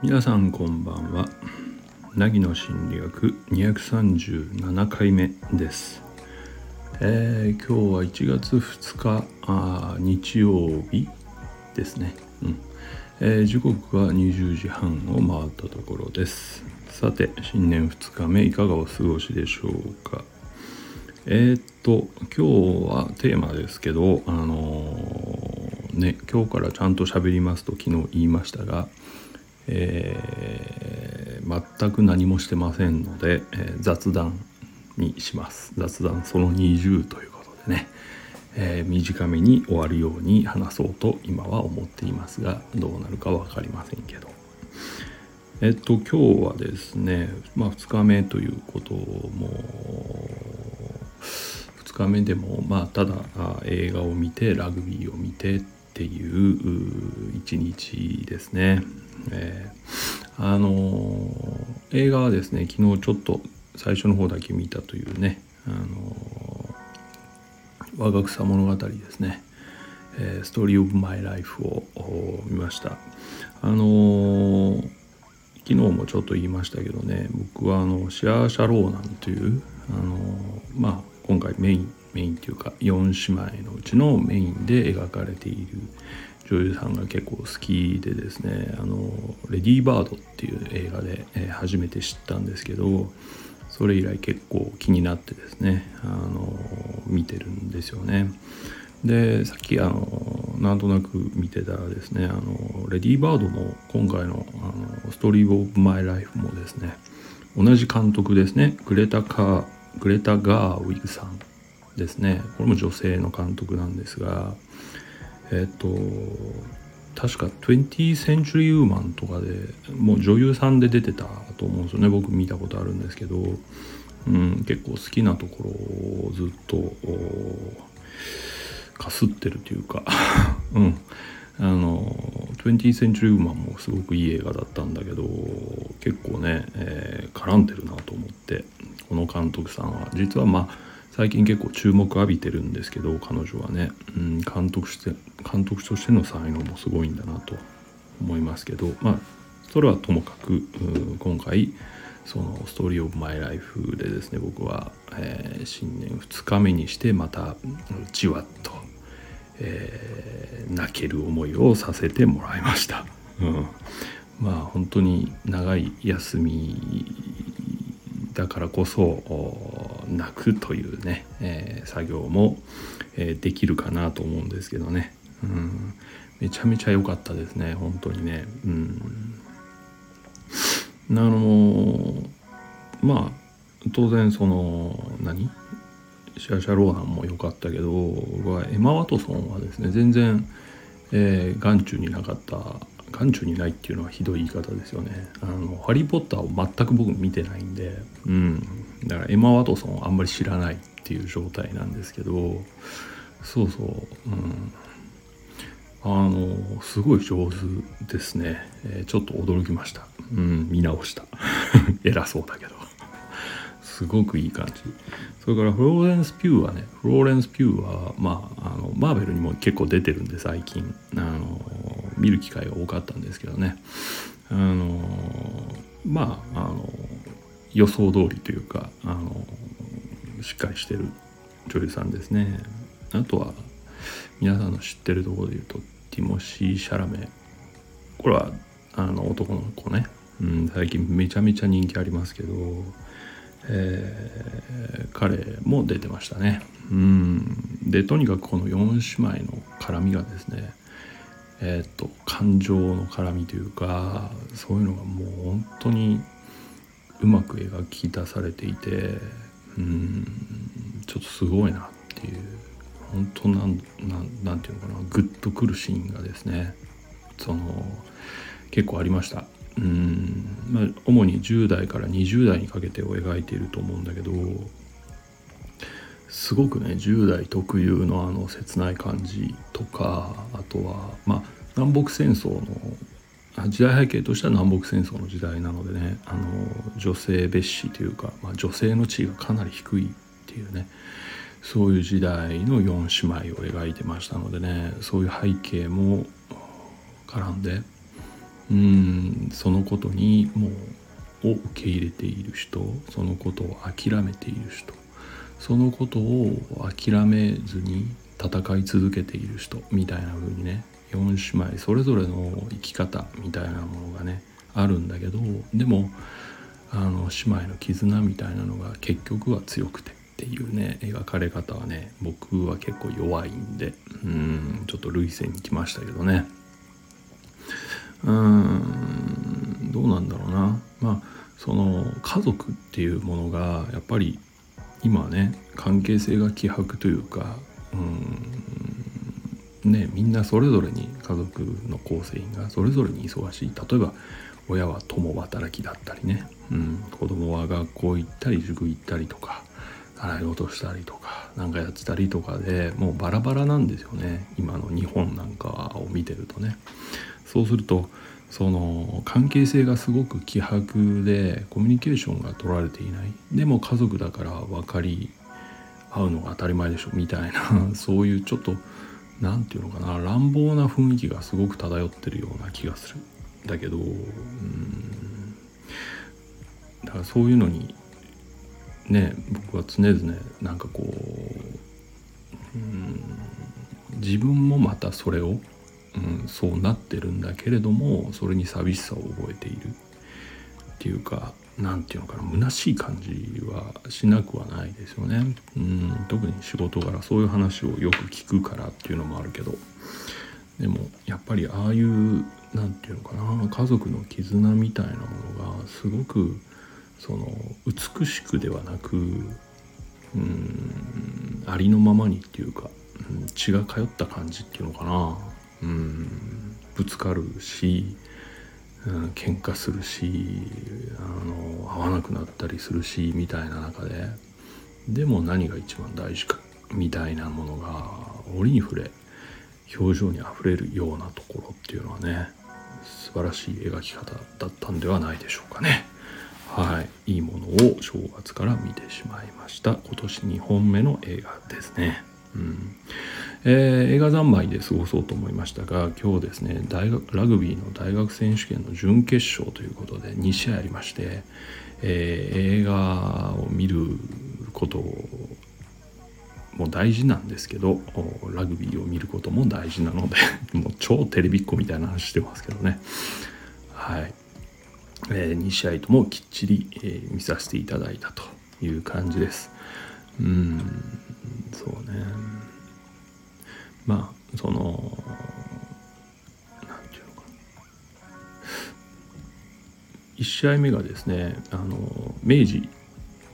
皆さんこんばんは。凪の心理学237回目です。えー、今日は1月2日あ日曜日ですね、うん。えー、時刻は20時半を回ったところです。さて新年2日目いかがお過ごしでしょうか？えー、っと今日はテーマですけどあのー、ね今日からちゃんと喋りますと昨日言いましたがえー、全く何もしてませんので、えー、雑談にします。雑談その20ということでね、えー、短めに終わるように話そうと今は思っていますがどうなるか分かりませんけど。えっと今日はですね、まあ、2日目ということも2日目でもまあただ映画を見てラグビーを見てっていう一日ですね。えー、あの、映画はですね昨日ちょっと最初の方だけ見たというね、あの、我が草物語ですね、えー、ストーリー・オブ・マイ・ライフを見ましたあのー、昨日もちょっと言いましたけどね僕はあのシアー・シャローナンという、あのまあ今回メインメインというか4姉妹のうちのメインで描かれている女優さんが結構好きでですね「あのレディー・バード」っていう映画で、え初めて知ったんですけどそれ以来結構気になってですねあの見てるんですよね。でさっきあのなんとなく見てたらですねあのレディー・バードも今回のあのストーリー・オブ・マイ・ライフもですね同じ監督ですねグレタ・カーグレタ・ガーウィグさんですね。これも女性の監督なんですがえっ、と確か 20th Century Woman とかでもう女優さんで出てたと思うんですよね。僕見たことあるんですけど、うん、結構好きなところをずっとかすってるというか。うん。あの 20th Century Woman もすごくいい映画だったんだけど結構ね、えー、絡んでるなと思ってこの監督さんは。実はまあ最近結構注目浴びてるんですけど彼女はね、うん、監督して監督としての才能もすごいんだなと思いますけどまあそれはともかく今回そのストーリー・オブ・マイ・ライフでですね僕は、えー、新年2日目にしてまたじわっと、えー、泣ける思いをさせてもらいました。うん、まあ本当に長い休みだからこそ泣くというね、えー、作業も、えー、できるかなと思うんですけどね、うん、めちゃめちゃ良かったですね本当にね。うん、あのまあ当然その何？シャシャローナンも良かったけどエマ・ワトソンはですね全然、えー、眼中になかった眼中にないっていうのはひどい言い方ですよね。あのハリー・ポッターを全く僕見てないんで、うん、だからエマ・ワトソンをあんまり知らないっていう状態なんですけどそうそう、うん、あのすごい上手ですね、えー、ちょっと驚きました、うん、見直した。偉そうだけど。すごくいい感じ。それからフローレンス・ピューはねフローレンス・ピューはまああのマーベルにも結構出てるんで最近。あの見る機会が多かったんですけどね。あのまああの予想通りというかあのしっかりしてる女優さんですね。あとは皆さんの知ってるところで言うとティモシー・シャラメこれはあの男の子ね、うん、最近めちゃめちゃ人気ありますけど、えー、彼も出てましたね。うん。でとにかくこの4姉妹の絡みがですねえー、っと感情の絡みというかそういうのがもう本当にうまく描き出されていてうん。ちょっとすごいなっていう。本当なんなんなんていうのかな。グッとくるシーンがですねその結構ありました。うん、まあ、主に10代から20代にかけてを描いていると思うんだけどすごくね10代特有のあの切ない感じとかあとはまあ南北戦争の時代背景としては南北戦争の時代なのでねあの女性蔑視というか、まあ、女性の地位がかなり低いっていうねそういう時代の4姉妹を描いてましたのでねそういう背景も絡んでうんそのことにもうを受け入れている人そのことを諦めている人そのことを諦めずに戦い続けている人みたいな風にね4姉妹それぞれの生き方みたいなものがねあるんだけどでもあの姉妹の絆みたいなのが結局は強くてっていうね描かれ方はね僕は結構弱いんでうんちょっと類線に来ましたけどね。うんどうなんだろうな。まあその家族っていうものがやっぱり今ね関係性が希薄というかうんねみんなそれぞれに家族の構成員がそれぞれに忙しい。例えば親は共働きだったりね、うん、子供は学校行ったり塾行ったりとか習い事したりとか何かやってたりとかでもうバラバラなんですよね。今の日本なんかを見てるとね。そうするとその関係性がすごく希薄でコミュニケーションが取られていない。でも家族だから分かり合うのが当たり前でしょみたいな そういうちょっと何て言うのかな乱暴な雰囲気がすごく漂ってるような気がする。だけどうんだからそういうのにね僕は常々なんかこううん自分もまたそれをうん、そうなってるんだけれどもそれに寂しさを覚えているっていうか何て言うのかな虚しい感じはしなくはないですよね、うん、特に仕事柄そういう話をよく聞くからっていうのもあるけど。でもやっぱりああいう何て言うのかな家族の絆みたいなものがすごくその美しくではなくうんありのままにっていうか、うん、血が通った感じっていうのかな。うんぶつかるし、うん、喧嘩するしあの合わなくなったりするしみたいな中ででも何が一番大事かみたいなものが折に触れ表情にあふれるようなところっていうのはね素晴らしい描き方だったんではないでしょうかね。はい、いいものを正月から見てしまいました今年2本目の映画ですね。うんえー、映画三昧で過ごそうと思いましたが今日ですね大学ラグビーの大学選手権の準決勝ということで2試合ありまして、えー、映画を見ることも大事なんですけどラグビーを見ることも大事なので もう超テレビっ子みたいな話してますけどね。はい、えー、2試合ともきっちり、え、見させていただいたという感じです。うんそうね。まあその何て言うのかな。1試合目がですねあの明治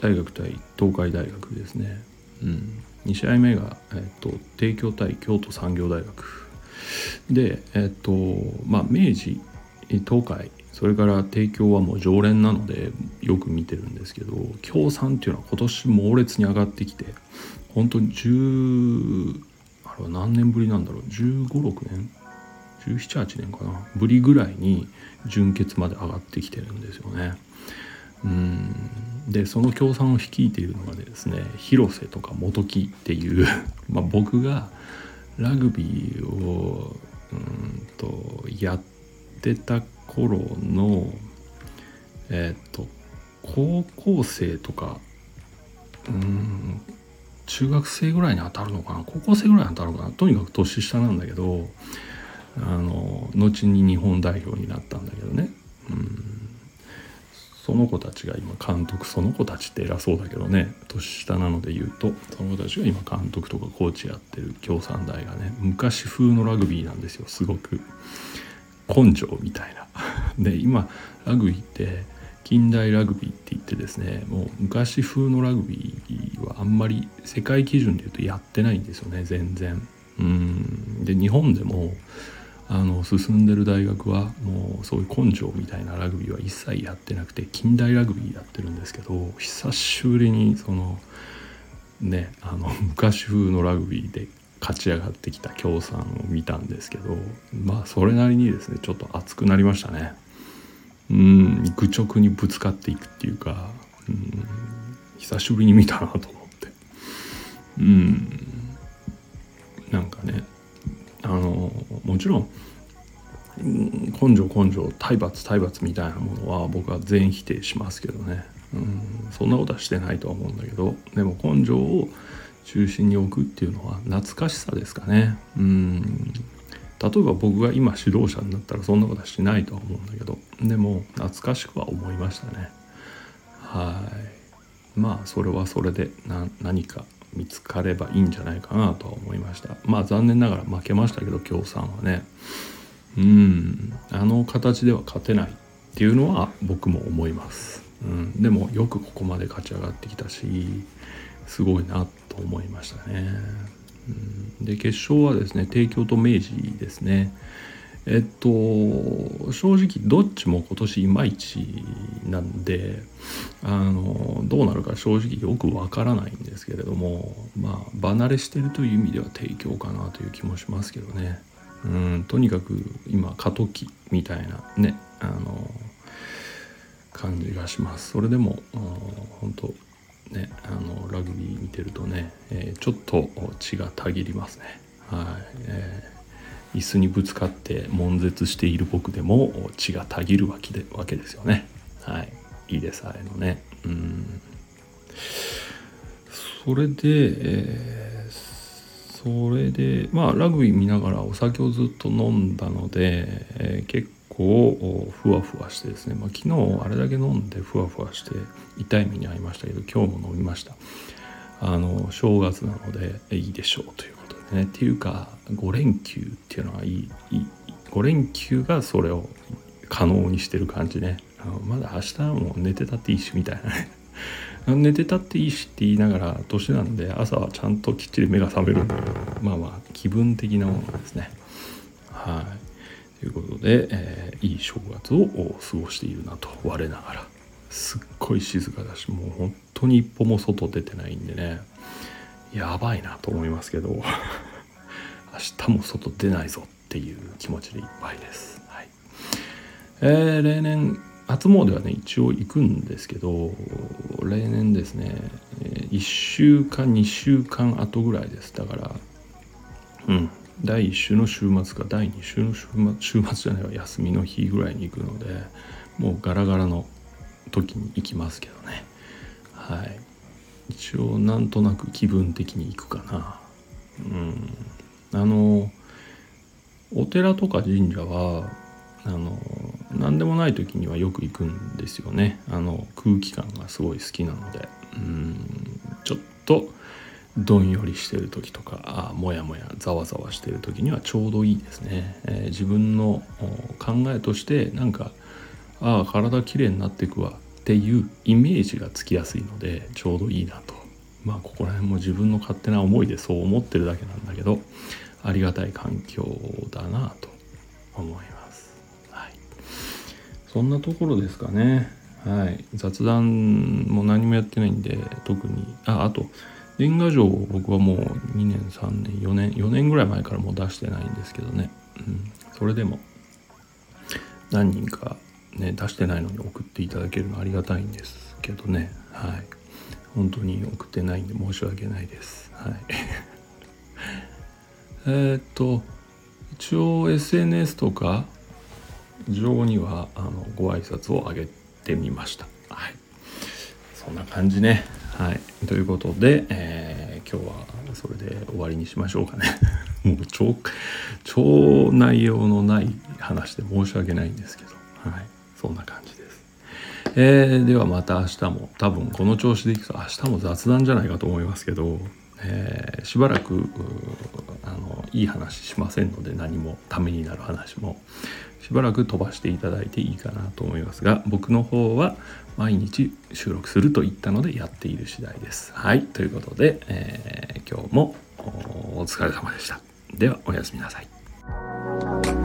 大学対東海大学ですね、うん、2試合目が、えっと、帝京対京都産業大学。でえっとまあ明治東海それから帝京はもう常連なのでよく見てるんですけど京産っていうのは今年猛烈に上がってきて本当に10あれは何年ぶりなんだろう。1 5 6年？1718年かな。ぶりぐらいに準決まで上がってきてるんですよね。うん。でその協賛を率いているのがですね広瀬とか本木っていう まあ僕がラグビーをうんとやってた頃のえっ、と高校生とかうん中学生ぐらいに当たるのかな？高校生ぐらいに当たるのかな？とにかく年下なんだけどあの後に日本代表になったんだけどね、うん、その子たちが今監督その子たちって偉そうだけどね。年下なので言うとその子たちが今監督とかコーチやってる京産大がね昔風のラグビーなんですよすごく。根性みたいな。で今ラグビーって近代ラグビーって言ってですねもう昔風のラグビーはあんまり世界基準で言うとやってないんですよね全然。うんで日本でもあの進んでる大学はもうそういう根性みたいなラグビーは一切やってなくて近代ラグビーやってるんですけど久しぶりにそのねあの 昔風のラグビーで勝ち上がってきた京さんを見たんですけどまあそれなりにですねちょっと熱くなりましたね。うん愚直にぶつかっていくっていうかうん久しぶりに見たなと思って。うん。なんかねあのもちろん根性根性体罰体罰みたいなものは僕は全否定しますけどね、うん、そんなことはしてないとは思うんだけどでも根性を中心に置くっていうのは懐かしさですかね。うん。例えば僕が今指導者になったらそんなことはしないとは思うんだけどでも懐かしくは思いましたね。はい。まあそれはそれで何か見つかればいいんじゃないかなとは思いました。まあ残念ながら負けましたけど京さんはね。うん。あの形では勝てないっていうのは僕も思います、うん、でもよくここまで勝ち上がってきたしすごいなと思いましたね、で決勝はですね帝京と明治ですね。えっと正直どっちも今年いまいちなんであのどうなるか正直よくわからないんですけれどもまあ離れしてるという意味では提供かなという気もしますけどね。うんとにかく今過渡期みたいなねあの感じがします。それでも本当ね、あのラグビー見てるとね、えー、ちょっと血がたぎりますね。はいえー、椅子にぶつかって悶絶している僕でも血がたぎるわけでわけですよね。はい、いいですあれのね。うんそれで、えー、それでまあラグビー見ながらお酒をずっと飲んだので、えー、結構ふわふわしてですね、まあ、昨日あれだけ飲んでふわふわして痛い目に遭いましたけど今日も飲みました。あの正月なのでいいでしょうということでね。っていうか5連休っていうのはいいい5連休がそれを可能にしてる感じね。あのまだ明日も寝てたっていいしみたいなね。寝てたっていいしって言いながら年なんで朝はちゃんときっちり目が覚めるんだけどまあまあ気分的なものですね。はい。いうことで、えー、いい正月を過ごしているなと我ながらすっごい静かだしもう本当に一歩も外出てないんでね。やばいなと思いますけど。明日も外出ないぞっていう気持ちでいっぱいです。はい。えー、例年初詣はね一応行くんですけど例年ですね1週間2週間後ぐらいです。だからうん。第1週の週末か第2週の週末週末じゃないわ休みの日ぐらいに行くのでもうガラガラの時に行きますけどね。はい。一応なんとなく気分的に行くかな。うん。あのお寺とか神社はあの何でもない時にはよく行くんですよね。あの空気感がすごい好きなので。うん。ちょっとどんよりしてる時とかあもやもやざわざわしてる時にはちょうどいいですね、えー、自分の考えとしてなんかああ体きれいになっていくわっていうイメージがつきやすいのでちょうどいいなとまあここら辺も自分の勝手な思いでそう思ってるだけなんだけどありがたい環境だなと思います。はい、そんなところですかね。はい、雑談も何もやってないんで特にああと年賀状を僕はもう2年3年4年4年ぐらい前からもう出してないんですけどね、うん、それでも何人かね出してないのに送っていただけるのありがたいんですけどね。はい。本当に送ってないんで申し訳ないです。はい。えっと一応 SNS とか上にはあのご挨拶をあげてみました。はい。そんな感じね。はい、ということで、えー、今日はそれで終わりにしましょうかね。もう超超内容のない話で申し訳ないんですけど、はい、そんな感じです。えー、ではまた明日も。多分この調子でいくと明日も雑談じゃないかと思いますけど、えー、しばらくあのいい話しませんので何もためになる話もしばらく飛ばしていただいていいかなと思いますが僕の方は毎日収録すると言ったのでやっている次第です。はいということで、えー、今日もお疲れ様でした。ではおやすみなさい。